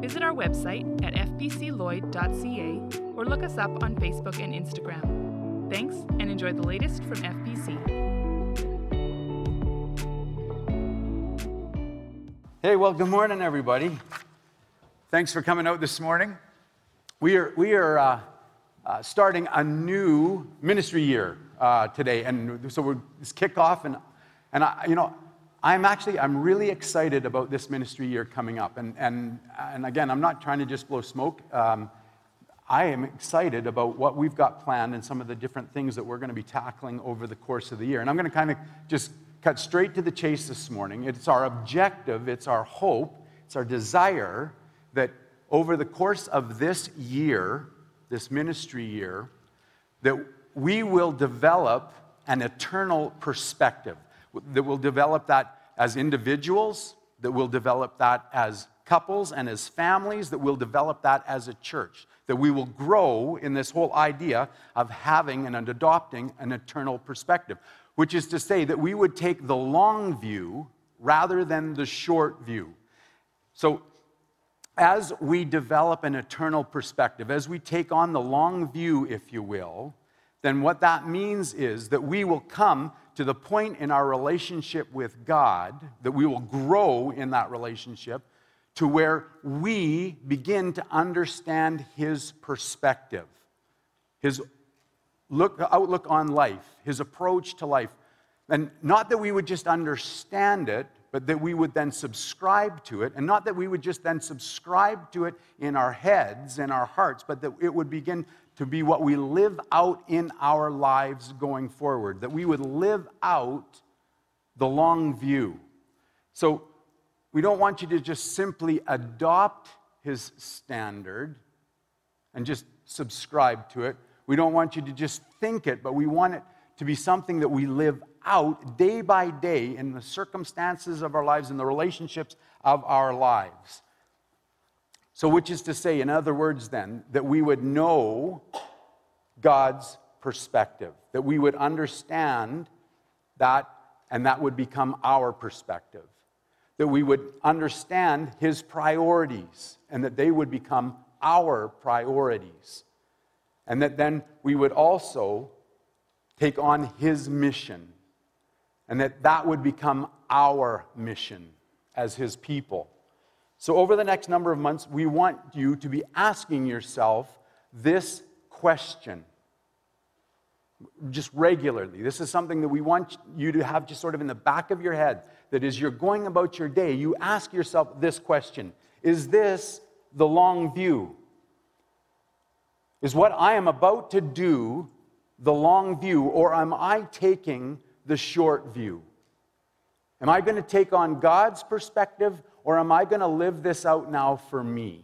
visit our website at fbcloyd.ca or look us up on Facebook and Instagram. Thanks and enjoy the latest from FBC. Hey, well, good morning, everybody. Thanks for coming out this morning. We are, we are uh, uh, starting a new ministry year uh, today, and so we're this kickoff, and and I, you know, I'm actually I'm really excited about this ministry year coming up, and and and again, I'm not trying to just blow smoke. Um, I am excited about what we've got planned and some of the different things that we're going to be tackling over the course of the year. And I'm going to kind of just cut straight to the chase this morning. It's our objective, it's our hope, it's our desire that over the course of this year, this ministry year, that we will develop an eternal perspective, that we'll develop that as individuals, that we'll develop that as couples and as families, that we'll develop that as a church that we will grow in this whole idea of having and adopting an eternal perspective, which is to say that we would take the long view rather than the short view. So, as we develop an eternal perspective, as we take on the long view, if you will, then what that means is that we will come to the point in our relationship with God, that we will grow in that relationship to where we begin to understand his perspective, his look, outlook on life, his approach to life. And not that we would just understand it, but that we would then subscribe to it. And not that we would just then subscribe to it in our heads and our hearts, but that it would begin to be what we live out in our lives going forward, that we would live out the long view. So, we don't want you to just simply adopt his standard and just subscribe to it. We don't want you to just think it, but we want it to be something that we live out day by day in the circumstances of our lives, in the relationships of our lives. So, which is to say, in other words, then, that we would know God's perspective, that we would understand that, and that would become our perspective that we would understand his priorities and that they would become our priorities. And that then we would also take on his mission and that that would become our mission as his people. So, over the next number of months, we want you to be asking yourself this question just regularly. This is something that we want you to have just sort of in the back of your head that as you're going about your day, you ask yourself this question Is this the long view? Is what I am about to do the long view, or am I taking the short view? Am I going to take on God's perspective, or am I going to live this out now for me?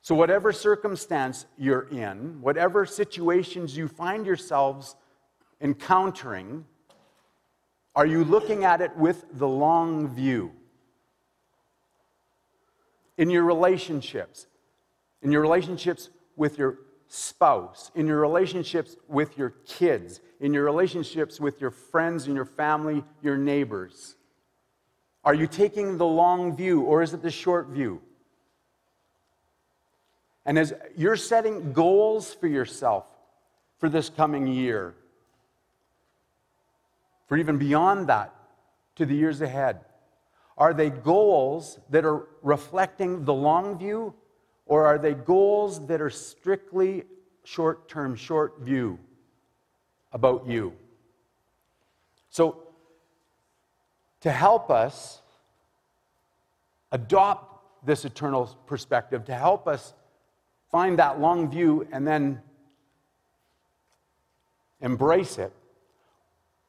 So, whatever circumstance you're in, whatever situations you find yourselves encountering, are you looking at it with the long view? In your relationships, in your relationships with your spouse, in your relationships with your kids, in your relationships with your friends and your family, your neighbors. Are you taking the long view or is it the short view? And as you're setting goals for yourself for this coming year, for even beyond that to the years ahead? Are they goals that are reflecting the long view, or are they goals that are strictly short term, short view about you? So, to help us adopt this eternal perspective, to help us find that long view and then embrace it,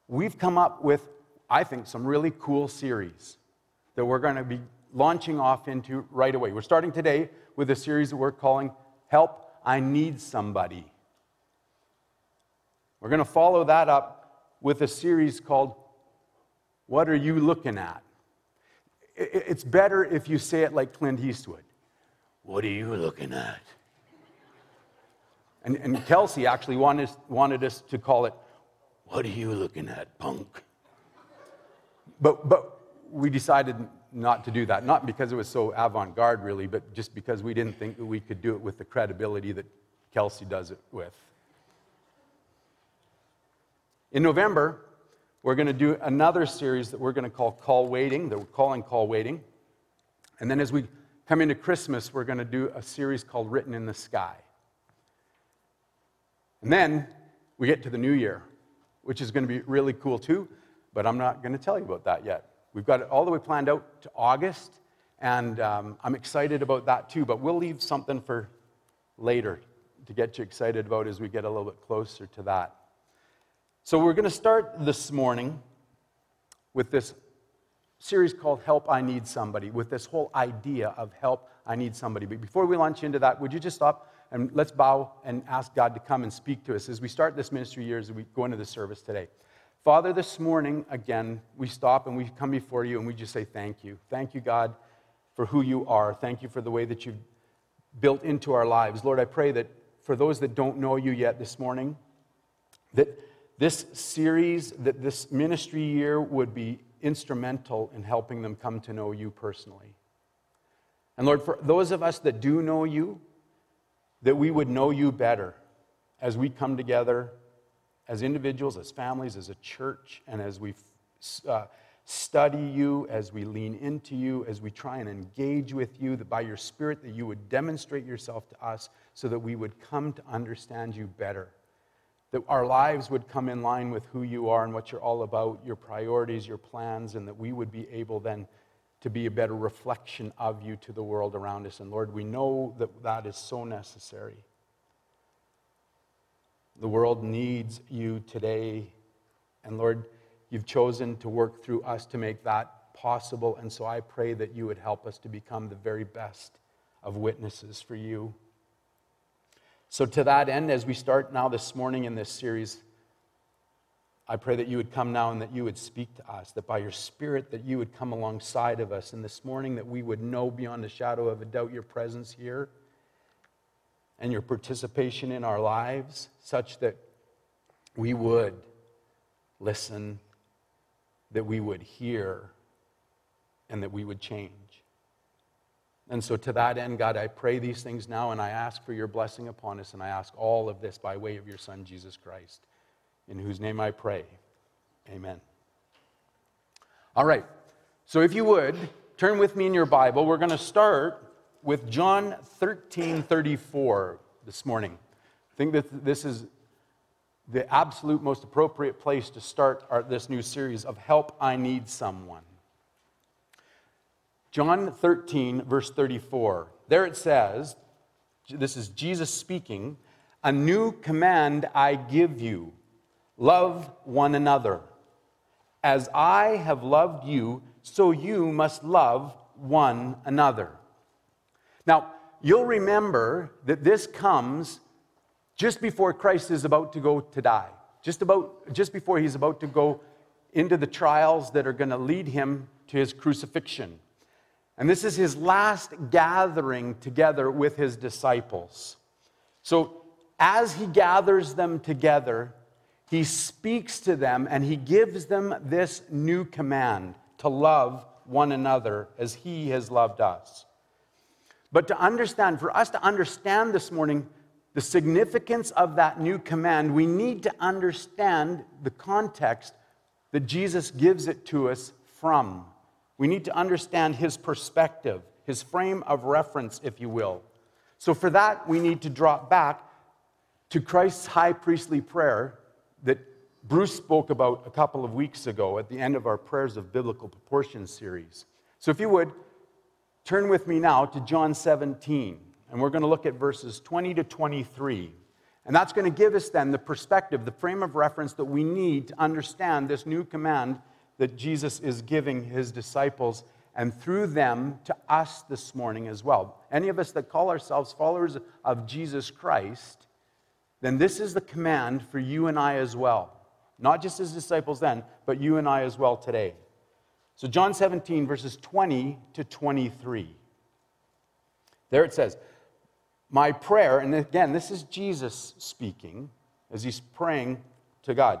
we've come up with, I think, some really cool series that we're going to be launching off into right away. We're starting today with a series that we're calling Help I need somebody. We're going to follow that up with a series called What Are You Looking At? It's better if you say it like Clint Eastwood. What are you looking at? And, and Kelsey actually wanted, wanted us to call it, What are you looking at, punk? But, but we decided not to do that, not because it was so avant garde, really, but just because we didn't think that we could do it with the credibility that Kelsey does it with. In November, we're going to do another series that we're going to call Call Waiting, that we're calling Call Waiting. And then as we come into Christmas, we're going to do a series called Written in the Sky. And then we get to the new year, which is going to be really cool too, but I'm not going to tell you about that yet. We've got it all the way planned out to August, and um, I'm excited about that too, but we'll leave something for later to get you excited about as we get a little bit closer to that. So, we're going to start this morning with this series called Help I Need Somebody, with this whole idea of help I need somebody. But before we launch into that, would you just stop and let's bow and ask God to come and speak to us as we start this ministry year, as we go into the service today. Father, this morning, again, we stop and we come before you and we just say thank you. Thank you, God, for who you are. Thank you for the way that you've built into our lives. Lord, I pray that for those that don't know you yet this morning, that this series, that this ministry year would be instrumental in helping them come to know you personally. And Lord, for those of us that do know you, that we would know you better as we come together as individuals, as families, as a church, and as we uh, study you, as we lean into you, as we try and engage with you, that by your Spirit that you would demonstrate yourself to us so that we would come to understand you better that our lives would come in line with who you are and what you're all about, your priorities, your plans, and that we would be able then to be a better reflection of you to the world around us. And Lord, we know that that is so necessary. The world needs you today. And Lord, you've chosen to work through us to make that possible. And so I pray that you would help us to become the very best of witnesses for you. So, to that end, as we start now this morning in this series, I pray that you would come now and that you would speak to us, that by your Spirit that you would come alongside of us, and this morning that we would know beyond a shadow of a doubt your presence here and your participation in our lives, such that we would listen, that we would hear, and that we would change. And so, to that end, God, I pray these things now and I ask for your blessing upon us, and I ask all of this by way of your Son, Jesus Christ, in whose name I pray. Amen. All right, so if you would, turn with me in your Bible. We're going to start with John 13 34 this morning. I think that this is the absolute most appropriate place to start our, this new series of Help I Need Someone. John 13, verse 34. There it says, this is Jesus speaking, a new command I give you love one another. As I have loved you, so you must love one another. Now, you'll remember that this comes just before Christ is about to go to die, just, about, just before he's about to go into the trials that are going to lead him to his crucifixion. And this is his last gathering together with his disciples. So, as he gathers them together, he speaks to them and he gives them this new command to love one another as he has loved us. But to understand, for us to understand this morning the significance of that new command, we need to understand the context that Jesus gives it to us from. We need to understand his perspective, his frame of reference, if you will. So, for that, we need to drop back to Christ's high priestly prayer that Bruce spoke about a couple of weeks ago at the end of our Prayers of Biblical Proportions series. So, if you would, turn with me now to John 17, and we're going to look at verses 20 to 23. And that's going to give us then the perspective, the frame of reference that we need to understand this new command that Jesus is giving his disciples and through them to us this morning as well. Any of us that call ourselves followers of Jesus Christ, then this is the command for you and I as well. Not just as disciples then, but you and I as well today. So, John 17, verses 20 to 23. There it says, My prayer, and again, this is Jesus speaking as he's praying to God.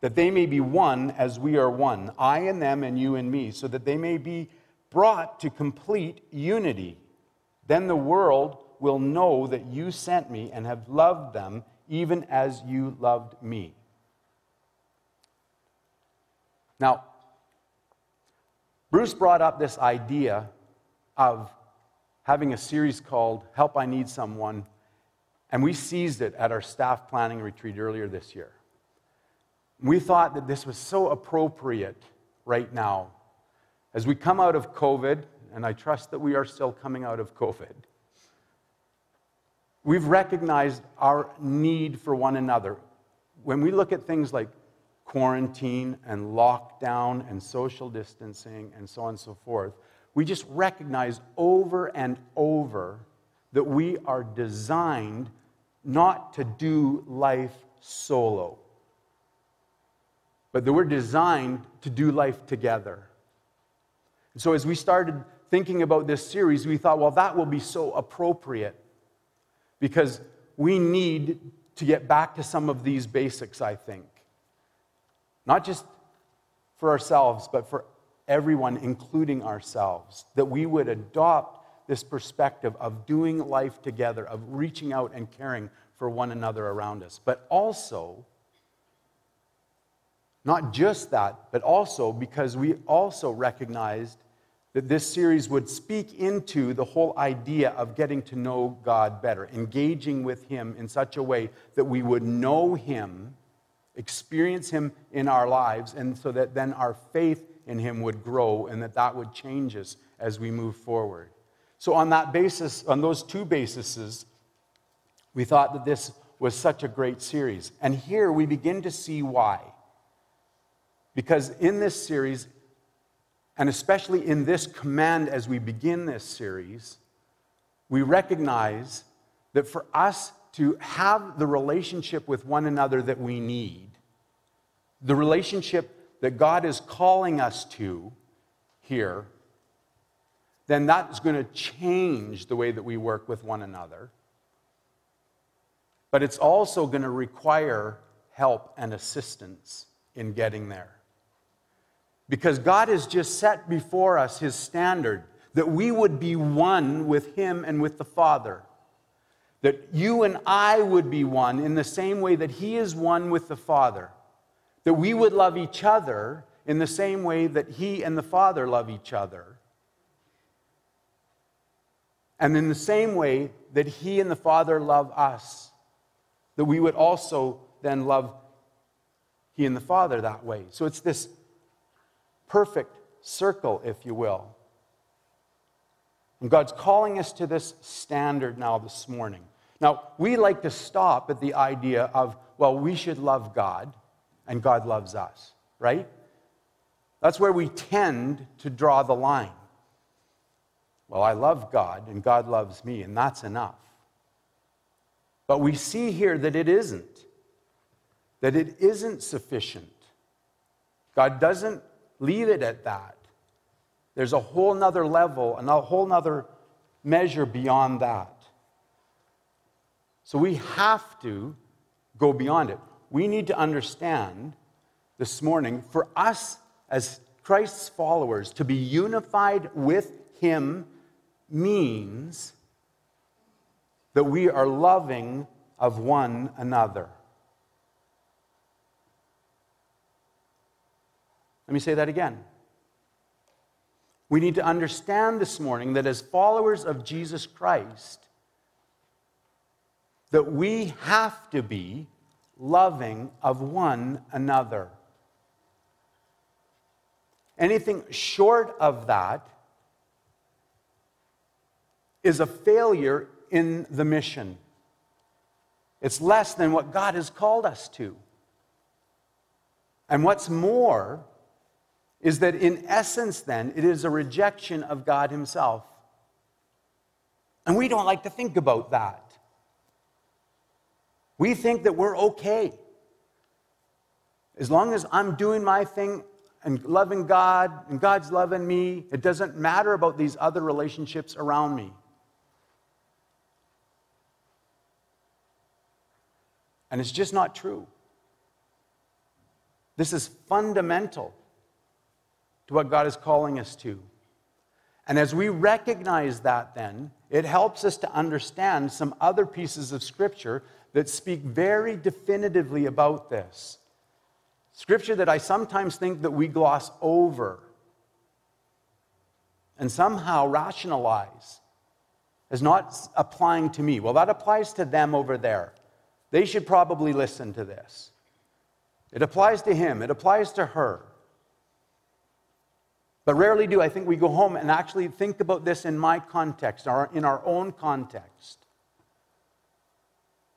that they may be one as we are one, I and them and you and me, so that they may be brought to complete unity. Then the world will know that you sent me and have loved them even as you loved me. Now, Bruce brought up this idea of having a series called Help I Need Someone, and we seized it at our staff planning retreat earlier this year. We thought that this was so appropriate right now as we come out of COVID, and I trust that we are still coming out of COVID. We've recognized our need for one another. When we look at things like quarantine and lockdown and social distancing and so on and so forth, we just recognize over and over that we are designed not to do life solo but that we're designed to do life together. And so, as we started thinking about this series, we thought, well, that will be so appropriate because we need to get back to some of these basics, I think. Not just for ourselves, but for everyone, including ourselves, that we would adopt this perspective of doing life together, of reaching out and caring for one another around us, but also not just that, but also because we also recognized that this series would speak into the whole idea of getting to know God better, engaging with Him in such a way that we would know Him, experience Him in our lives, and so that then our faith in Him would grow and that that would change us as we move forward. So, on that basis, on those two bases, we thought that this was such a great series. And here we begin to see why. Because in this series, and especially in this command as we begin this series, we recognize that for us to have the relationship with one another that we need, the relationship that God is calling us to here, then that is going to change the way that we work with one another. But it's also going to require help and assistance in getting there. Because God has just set before us his standard that we would be one with him and with the Father. That you and I would be one in the same way that he is one with the Father. That we would love each other in the same way that he and the Father love each other. And in the same way that he and the Father love us, that we would also then love he and the Father that way. So it's this perfect circle, if you will. And God's calling us to this standard now this morning. Now, we like to stop at the idea of, well, we should love God and God loves us, right? That's where we tend to draw the line. Well, I love God and God loves me, and that's enough. But we see here that it isn't, that it isn't sufficient. God doesn't leave it at that. There's a whole nother level, and a whole nother measure beyond that. So we have to go beyond it. We need to understand this morning for us as Christ's followers to be unified with Him means that we are loving of one another. Let me say that again. We need to understand this morning that as followers of Jesus Christ, that we have to be loving of one another. Anything short of that is a failure in the mission. It's less than what God has called us to. And what's more is that, in essence, then, it is a rejection of God Himself. And we don't like to think about that. We think that we're okay. As long as I'm doing my thing and loving God and God's loving me, it doesn't matter about these other relationships around me. And it's just not true. This is fundamental to what God is calling us to. And as we recognize that, then, it helps us to understand some other pieces of Scripture that speak very definitively about this. Scripture that I sometimes think that we gloss over and somehow rationalize as not applying to me. Well, that applies to them over there. They should probably listen to this. It applies to him, it applies to her. But rarely do I think we go home and actually think about this in my context, or in our own context.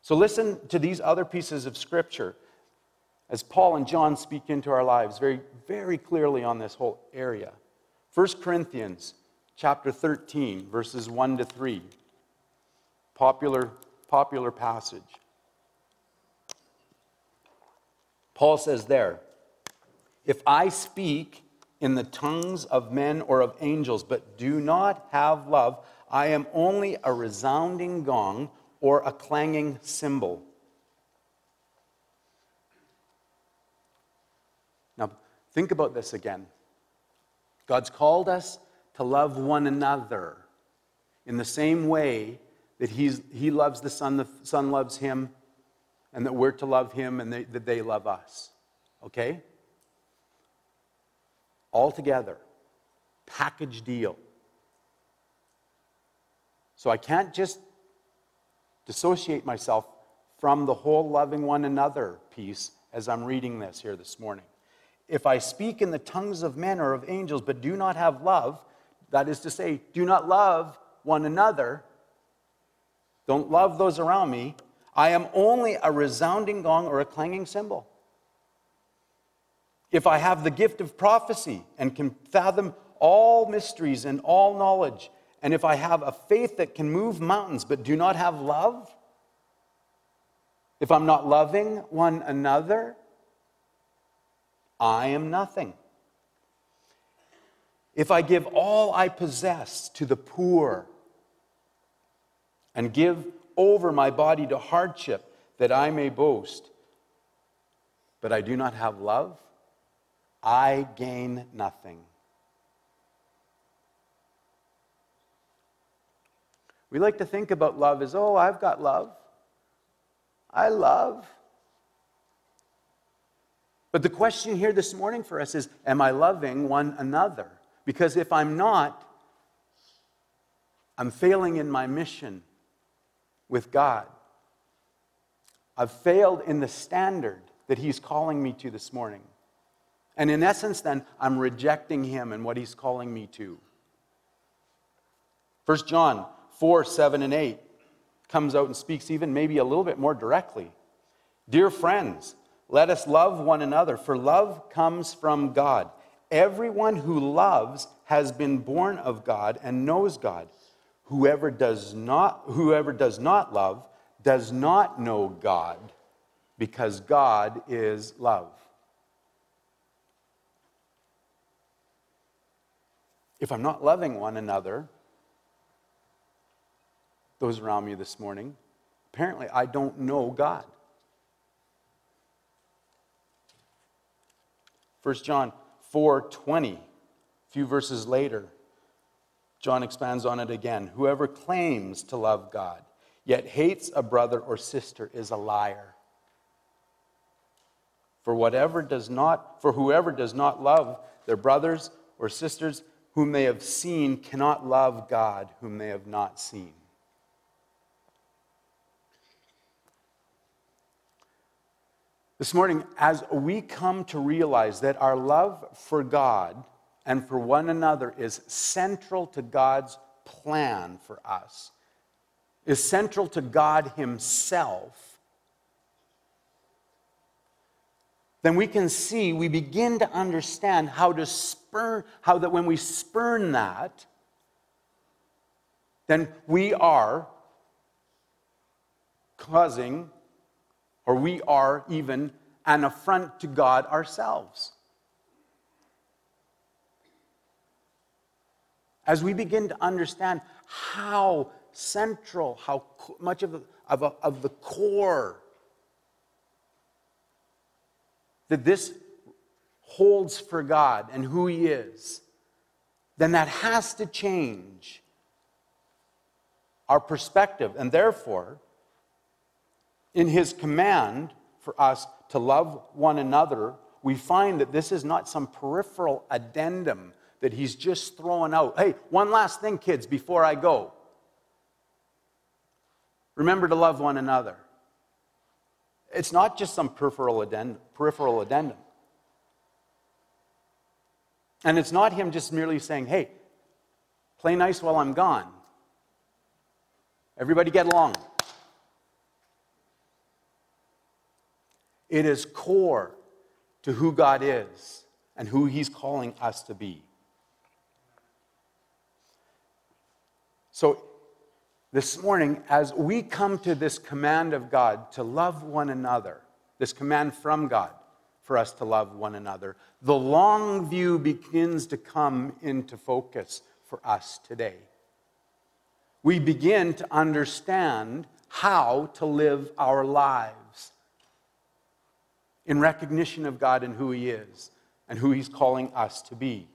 So listen to these other pieces of scripture as Paul and John speak into our lives very, very clearly on this whole area. 1 Corinthians chapter 13, verses 1 to 3. Popular, popular passage. Paul says there, if I speak in the tongues of men or of angels, but do not have love, I am only a resounding gong or a clanging cymbal. Now, think about this again. God's called us to love one another in the same way that he's, He loves the Son, the Son loves Him, and that we're to love Him and they, that they love us. Okay? All together. Package deal. So I can't just dissociate myself from the whole loving one another piece as I'm reading this here this morning. If I speak in the tongues of men or of angels, but do not have love, that is to say, do not love one another, don't love those around me, I am only a resounding gong or a clanging cymbal. If I have the gift of prophecy and can fathom all mysteries and all knowledge, and if I have a faith that can move mountains but do not have love, if I'm not loving one another, I am nothing. If I give all I possess to the poor and give over my body to hardship that I may boast, but I do not have love, I gain nothing. We like to think about love as, oh, I've got love. I love. But the question here this morning for us is, am I loving one another? Because if I'm not, I'm failing in my mission with God. I've failed in the standard that He's calling me to this morning. And in essence, then, I'm rejecting Him and what He's calling me to. 1 John 4, 7, and 8 comes out and speaks even maybe a little bit more directly. Dear friends, let us love one another, for love comes from God. Everyone who loves has been born of God and knows God. Whoever does not, whoever does not love does not know God, because God is love. If I'm not loving one another, those around me this morning, apparently I don't know God. 1 John 4:20, a few verses later, John expands on it again. Whoever claims to love God yet hates a brother or sister is a liar. For whatever does not for whoever does not love their brothers or sisters whom they have seen cannot love God whom they have not seen. This morning, as we come to realize that our love for God and for one another is central to God's plan for us, is central to God Himself then we can see, we begin to understand how to spurn, how that when we spurn that, then we are causing or we are even an affront to God ourselves. As we begin to understand how central, how much of, of, of the core that this holds for God and who He is, then that has to change our perspective. And therefore, in his command for us to love one another, we find that this is not some peripheral addendum that he's just throwing out. Hey, one last thing, kids, before I go. Remember to love one another. It's not just some peripheral addendum. Peripheral addendum. And it's not him just merely saying, hey, play nice while I'm gone. Everybody get along. It is core to who God is and who He's calling us to be. So, this morning, as we come to this command of God to love one another, this command from God for us to love one another, the long view begins to come into focus for us today. We begin to understand how to live our lives in recognition of God and who He is and who He's calling us to be.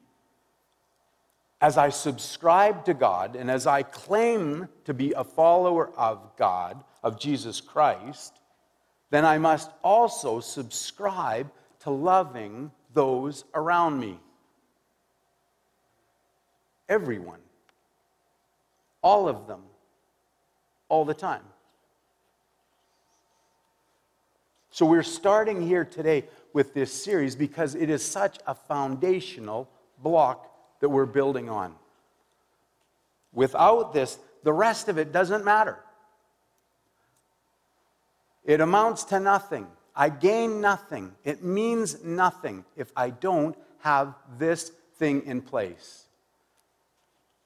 As I subscribe to God and as I claim to be a follower of God, of Jesus Christ, then I must also subscribe to loving those around me. Everyone. All of them. All the time. So we're starting here today with this series because it is such a foundational block that we're building on. Without this, the rest of it doesn't matter. It amounts to nothing. I gain nothing. It means nothing if I don't have this thing in place.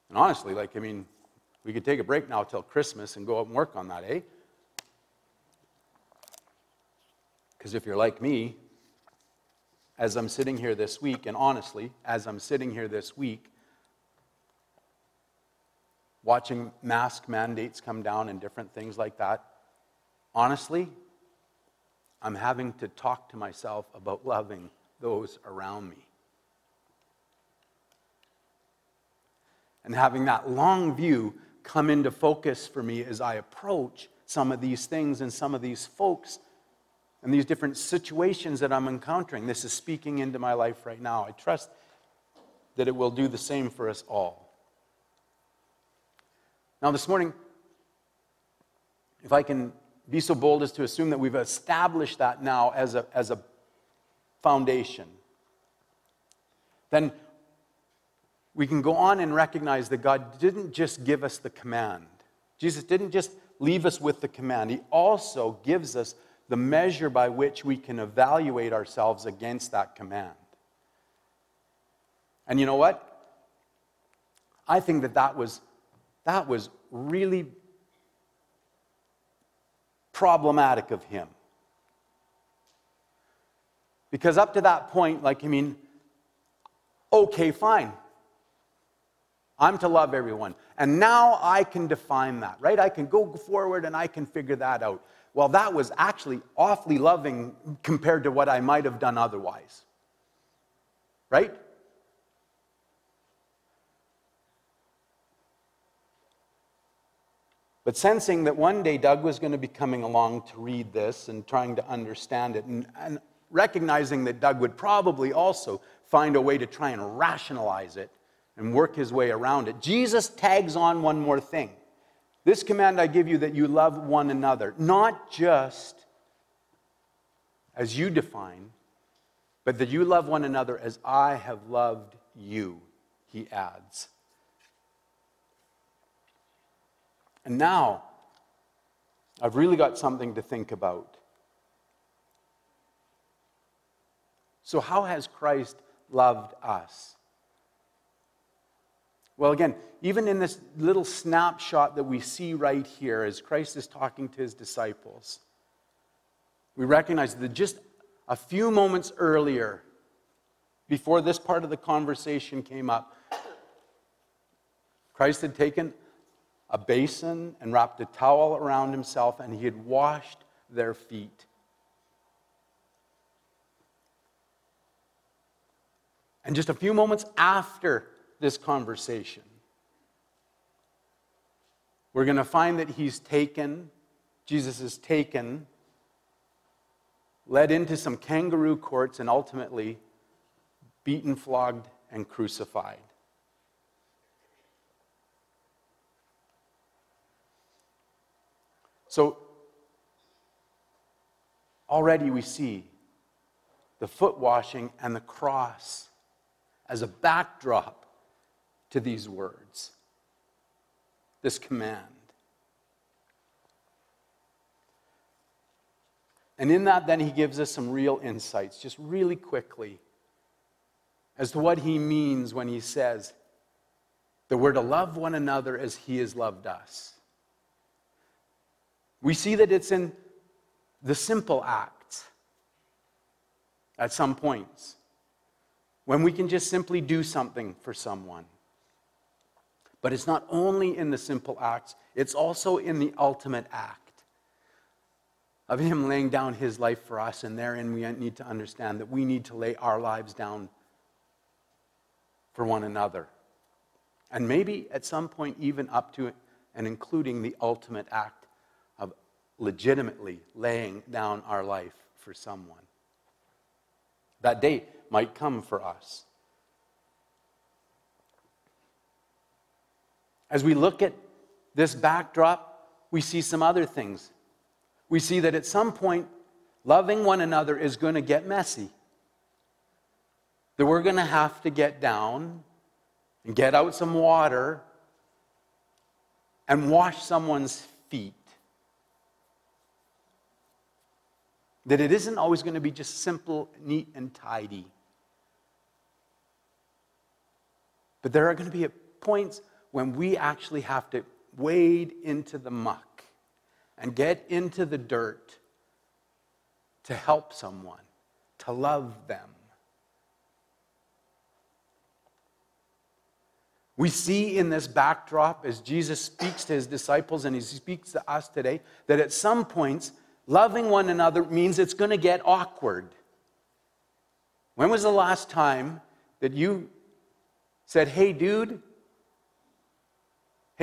And honestly, like, I mean, we could take a break now till Christmas and go out and work on that, eh? Because if you're like me, as I'm sitting here this week, and honestly, as I'm sitting here this week, watching mask mandates come down and different things like that, honestly, I'm having to talk to myself about loving those around me. And having that long view come into focus for me as I approach some of these things and some of these folks and these different situations that I'm encountering. This is speaking into my life right now. I trust that it will do the same for us all. Now, this morning, if I can be so bold as to assume that we've established that now as a, as a foundation, then we can go on and recognize that God didn't just give us the command. Jesus didn't just leave us with the command, He also gives us the measure by which we can evaluate ourselves against that command. And you know what? I think that that was, that was really problematic of him. Because up to that point, like, I mean, okay, fine. I'm to love everyone. And now I can define that, right? I can go forward and I can figure that out well, that was actually awfully loving compared to what I might have done otherwise. Right? But sensing that one day Doug was going to be coming along to read this and trying to understand it, and, and recognizing that Doug would probably also find a way to try and rationalize it and work his way around it, Jesus tags on one more thing. This command I give you that you love one another, not just as you define, but that you love one another as I have loved you, he adds. And now, I've really got something to think about. So, how has Christ loved us? Well, again, even in this little snapshot that we see right here as Christ is talking to his disciples, we recognize that just a few moments earlier, before this part of the conversation came up, Christ had taken a basin and wrapped a towel around himself, and he had washed their feet. And just a few moments after this conversation, we're going to find that he's taken, Jesus is taken, led into some kangaroo courts, and ultimately beaten, flogged, and crucified. So already we see the foot washing and the cross as a backdrop to these words, this command. And in that, then, he gives us some real insights, just really quickly, as to what he means when he says that we're to love one another as he has loved us. We see that it's in the simple act at some points when we can just simply do something for someone. But it's not only in the simple acts, it's also in the ultimate act of Him laying down His life for us. And therein, we need to understand that we need to lay our lives down for one another. And maybe at some point, even up to and including the ultimate act of legitimately laying down our life for someone. That day might come for us. As we look at this backdrop, we see some other things. We see that at some point, loving one another is going to get messy. That we're going to have to get down and get out some water and wash someone's feet. That it isn't always going to be just simple, neat, and tidy. But there are going to be points when we actually have to wade into the muck and get into the dirt to help someone, to love them. We see in this backdrop as Jesus speaks to his disciples and he speaks to us today that at some points loving one another means it's going to get awkward. When was the last time that you said, hey, dude?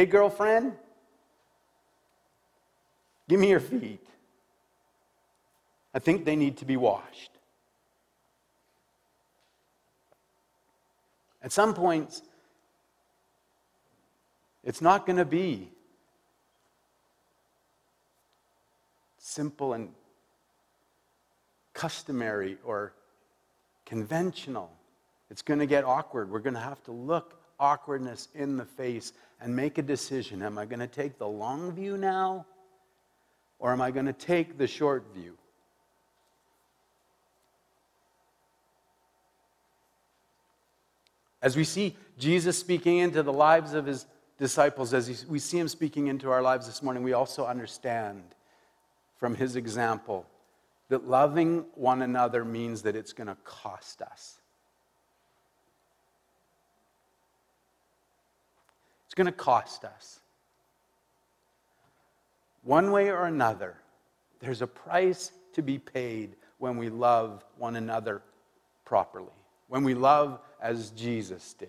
Hey, girlfriend? Give me your feet. I think they need to be washed. At some points, it's not going to be simple and customary or conventional. It's going to get awkward. We're going to have to look awkwardness in the face and make a decision. Am I going to take the long view now? Or am I going to take the short view? As we see Jesus speaking into the lives of his disciples, as we see him speaking into our lives this morning, we also understand from his example that loving one another means that it's going to cost us. Going to cost us. One way or another, there's a price to be paid when we love one another properly, when we love as Jesus did.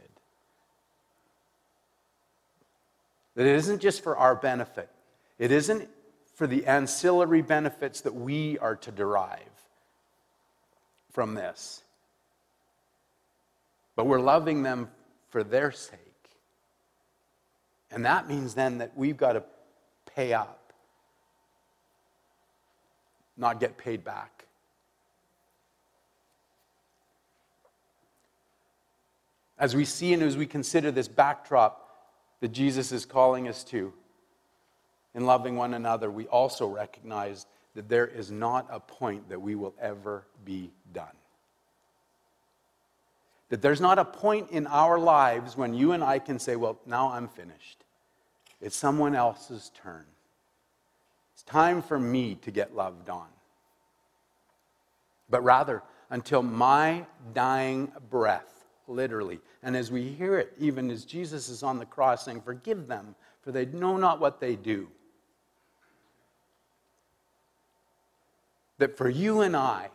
That it isn't just for our benefit, it isn't for the ancillary benefits that we are to derive from this. But we're loving them for their sake. And that means then that we've got to pay up, not get paid back. As we see and as we consider this backdrop that Jesus is calling us to in loving one another, we also recognize that there is not a point that we will ever be done. That there's not a point in our lives when you and I can say, Well, now I'm finished. It's someone else's turn. It's time for me to get loved on. But rather, until my dying breath, literally, and as we hear it, even as Jesus is on the cross saying, Forgive them, for they know not what they do. That for you and I,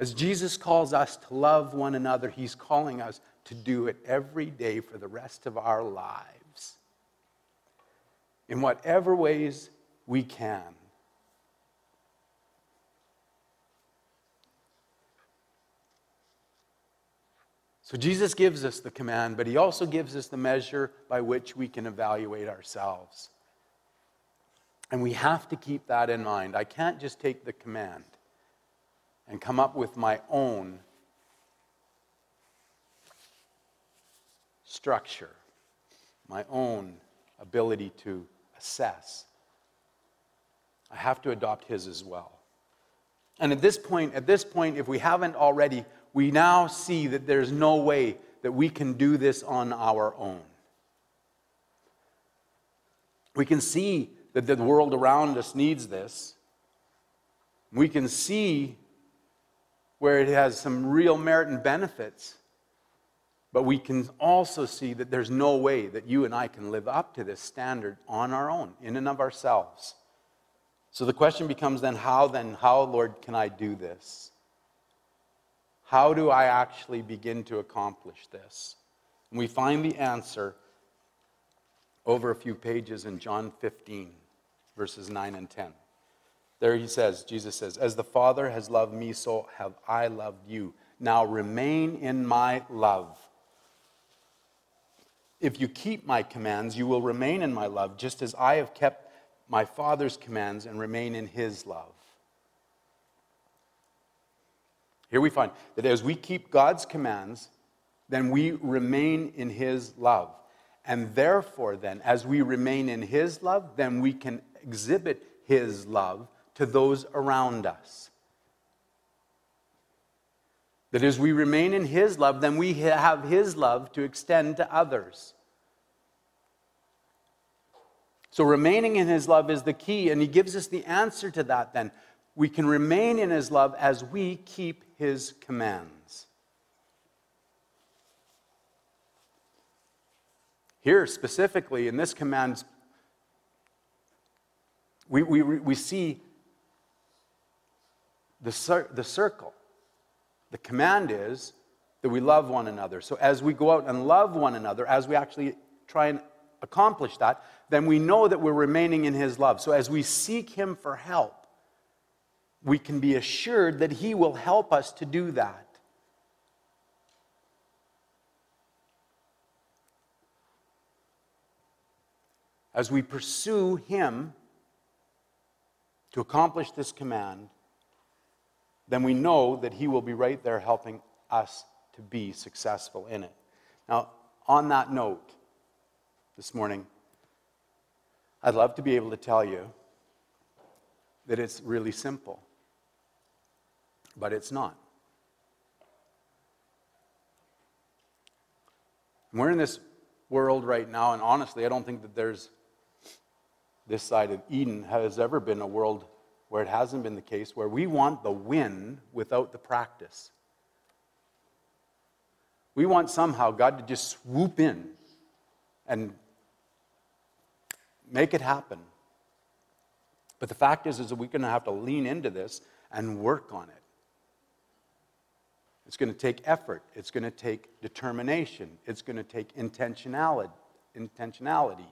as Jesus calls us to love one another, he's calling us to do it every day for the rest of our lives in whatever ways we can. So Jesus gives us the command, but he also gives us the measure by which we can evaluate ourselves. And we have to keep that in mind. I can't just take the command and come up with my own structure, my own ability to assess. I have to adopt his as well. And at this point, at this point, if we haven't already, we now see that there's no way that we can do this on our own. We can see that the world around us needs this. We can see where it has some real merit and benefits. But we can also see that there's no way that you and I can live up to this standard on our own, in and of ourselves. So the question becomes then how then, how, Lord, can I do this? How do I actually begin to accomplish this? And we find the answer over a few pages in John 15, verses 9 and 10. There he says, Jesus says, As the Father has loved me, so have I loved you. Now remain in my love. If you keep my commands, you will remain in my love, just as I have kept my Father's commands and remain in his love. Here we find that as we keep God's commands, then we remain in his love. And therefore, then, as we remain in his love, then we can exhibit his love to those around us. That as we remain in His love, then we have His love to extend to others. So remaining in His love is the key, and He gives us the answer to that then. We can remain in His love as we keep His commands. Here, specifically, in this command, we, we, we see the, cir- the circle. The command is that we love one another. So as we go out and love one another, as we actually try and accomplish that, then we know that we're remaining in His love. So as we seek Him for help, we can be assured that He will help us to do that. As we pursue Him to accomplish this command, then we know that He will be right there helping us to be successful in it. Now, on that note, this morning, I'd love to be able to tell you that it's really simple, but it's not. We're in this world right now, and honestly, I don't think that there's this side of Eden has ever been a world where it hasn't been the case, where we want the win without the practice. We want somehow God to just swoop in and make it happen. But the fact is, is that we're going to have to lean into this and work on it. It's going to take effort. It's going to take determination. It's going to take intentionality, intentionality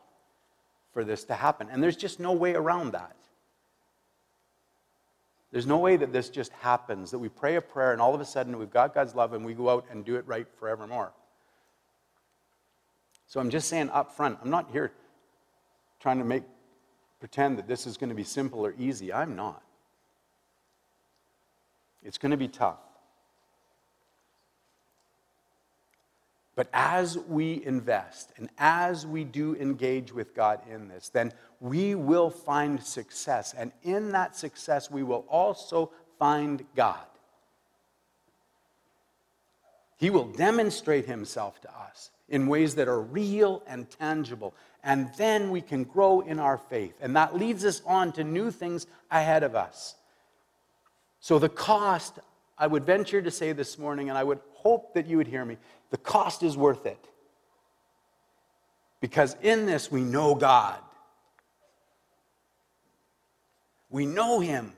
for this to happen. And there's just no way around that. There's no way that this just happens, that we pray a prayer and all of a sudden we've got God's love and we go out and do it right forevermore. So I'm just saying up front, I'm not here trying to make pretend that this is going to be simple or easy. I'm not. It's going to be tough. But as we invest and as we do engage with God in this, then we will find success. And in that success, we will also find God. He will demonstrate himself to us in ways that are real and tangible. And then we can grow in our faith. And that leads us on to new things ahead of us. So, the cost, I would venture to say this morning, and I would hope that you would hear me the cost is worth it. Because in this, we know God. We know Him.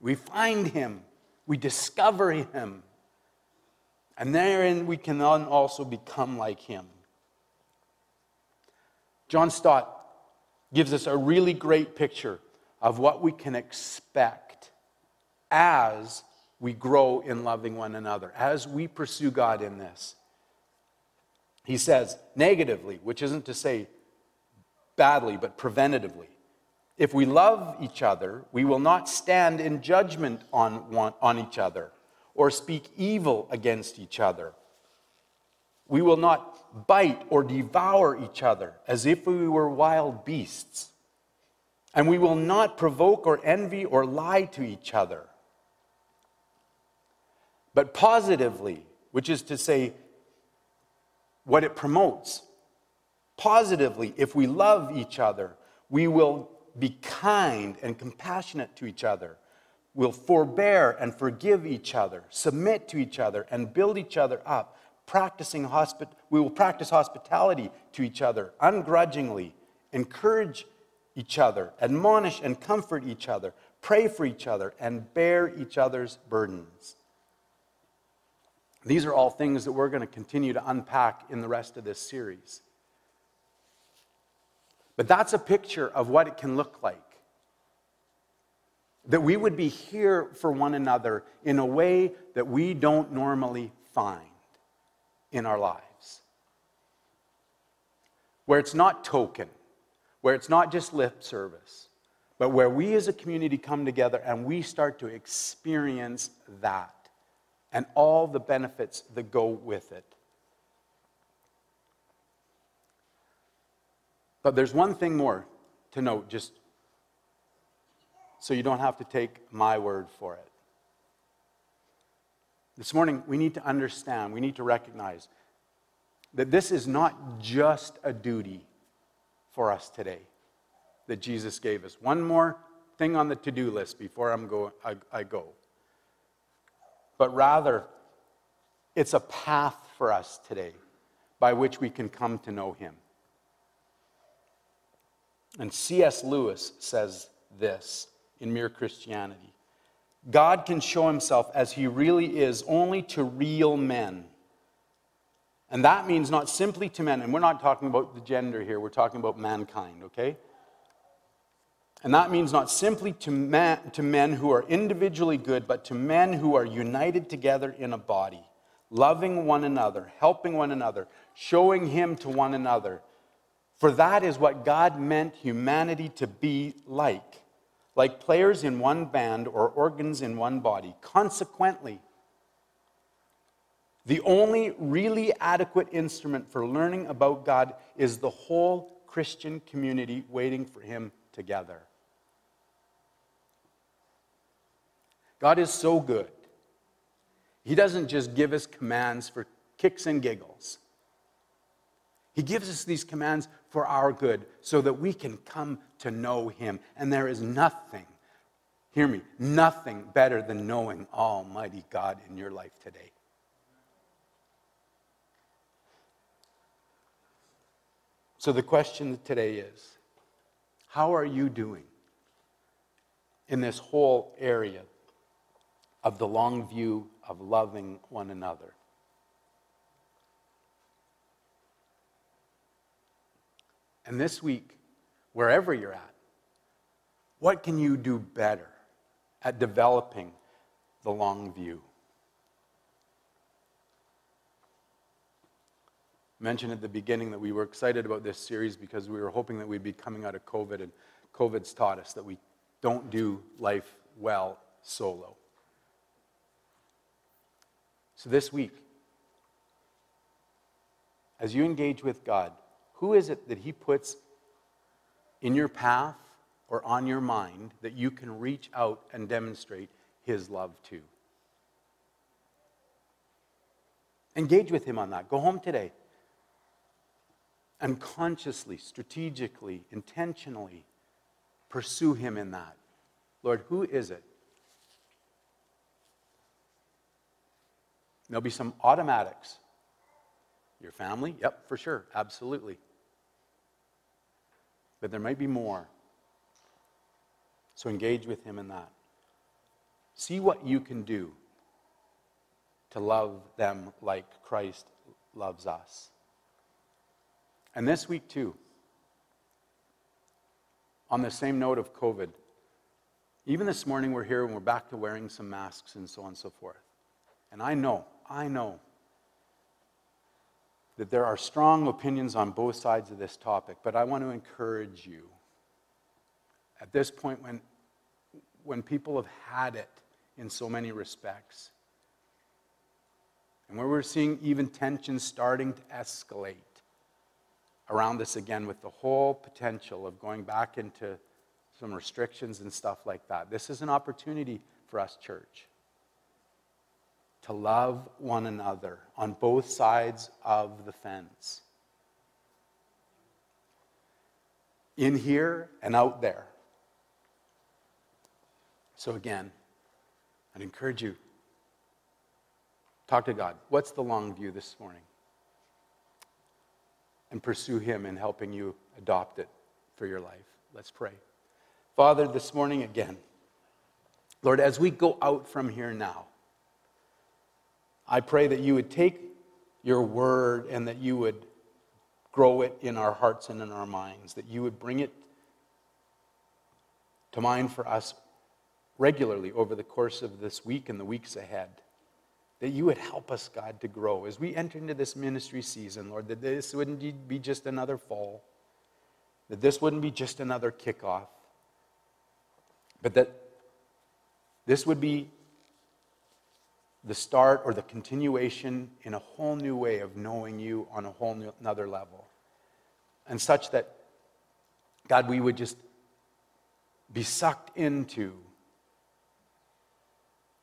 We find Him. We discover Him. And therein we can also become like Him. John Stott gives us a really great picture of what we can expect as we grow in loving one another, as we pursue God in this. He says, negatively, which isn't to say badly, but preventatively. If we love each other, we will not stand in judgment on, one, on each other or speak evil against each other. We will not bite or devour each other as if we were wild beasts. And we will not provoke or envy or lie to each other. But positively, which is to say, what it promotes. Positively, if we love each other, we will be kind and compassionate to each other, We'll forbear and forgive each other, submit to each other, and build each other up. Practicing hospi- we will practice hospitality to each other ungrudgingly, encourage each other, admonish and comfort each other, pray for each other, and bear each other's burdens. These are all things that we're going to continue to unpack in the rest of this series. But that's a picture of what it can look like. That we would be here for one another in a way that we don't normally find in our lives. Where it's not token, where it's not just lip service, but where we as a community come together and we start to experience that and all the benefits that go with it. But there's one thing more to note, just so you don't have to take my word for it. This morning, we need to understand, we need to recognize that this is not just a duty for us today that Jesus gave us. One more thing on the to do list before I'm go, I, I go. But rather, it's a path for us today by which we can come to know Him. And C.S. Lewis says this in Mere Christianity God can show himself as he really is only to real men. And that means not simply to men, and we're not talking about the gender here, we're talking about mankind, okay? And that means not simply to, to men who are individually good, but to men who are united together in a body, loving one another, helping one another, showing Him to one another, for that is what God meant humanity to be like, like players in one band or organs in one body. Consequently, the only really adequate instrument for learning about God is the whole Christian community waiting for Him together. God is so good. He doesn't just give us commands for kicks and giggles. He gives us these commands for our good so that we can come to know Him. And there is nothing, hear me, nothing better than knowing Almighty God in your life today. So the question today is how are you doing in this whole area of the long view of loving one another? And this week, wherever you're at, what can you do better at developing the long view? Mentioned at the beginning that we were excited about this series because we were hoping that we'd be coming out of COVID, and COVID's taught us that we don't do life well solo. So this week, as you engage with God, who is it that He puts in your path or on your mind that you can reach out and demonstrate His love to? Engage with Him on that. Go home today and consciously, strategically, intentionally pursue Him in that. Lord, who is it? There'll be some automatics. Your family? Yep, for sure, absolutely. But there might be more. So engage with Him in that. See what you can do to love them like Christ loves us. And this week, too, on the same note of COVID, even this morning we're here and we're back to wearing some masks and so on and so forth. And I know, I know that there are strong opinions on both sides of this topic, but I want to encourage you at this point when, when people have had it in so many respects, and where we're seeing even tensions starting to escalate around this again with the whole potential of going back into some restrictions and stuff like that. This is an opportunity for us, church, to love one another on both sides of the fence. In here and out there. So, again, I'd encourage you talk to God. What's the long view this morning? and pursue Him in helping you adopt it for your life. Let's pray. Father, this morning again, Lord, as we go out from here now, I pray that you would take your word and that you would grow it in our hearts and in our minds, that you would bring it to mind for us regularly over the course of this week and the weeks ahead that you would help us, God, to grow as we enter into this ministry season, Lord, that this wouldn't be just another fall, that this wouldn't be just another kickoff, but that this would be the start or the continuation in a whole new way of knowing you on a whole another level. And such that, God, we would just be sucked into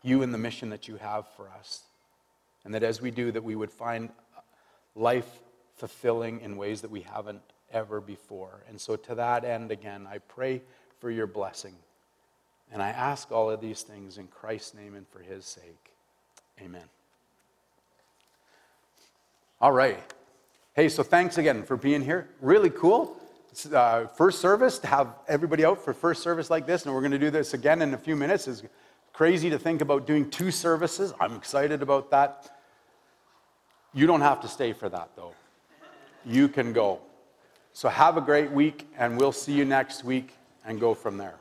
you and the mission that you have for us. And that as we do, that we would find life fulfilling in ways that we haven't ever before. And so, to that end, again, I pray for your blessing. And I ask all of these things in Christ's name and for his sake. Amen. All right. Hey, so thanks again for being here. Really cool. Uh, first service, to have everybody out for first service like this, and we're going to do this again in a few minutes. Is crazy to think about doing two services. I'm excited about that. You don't have to stay for that, though. You can go. So have a great week, and we'll see you next week and go from there.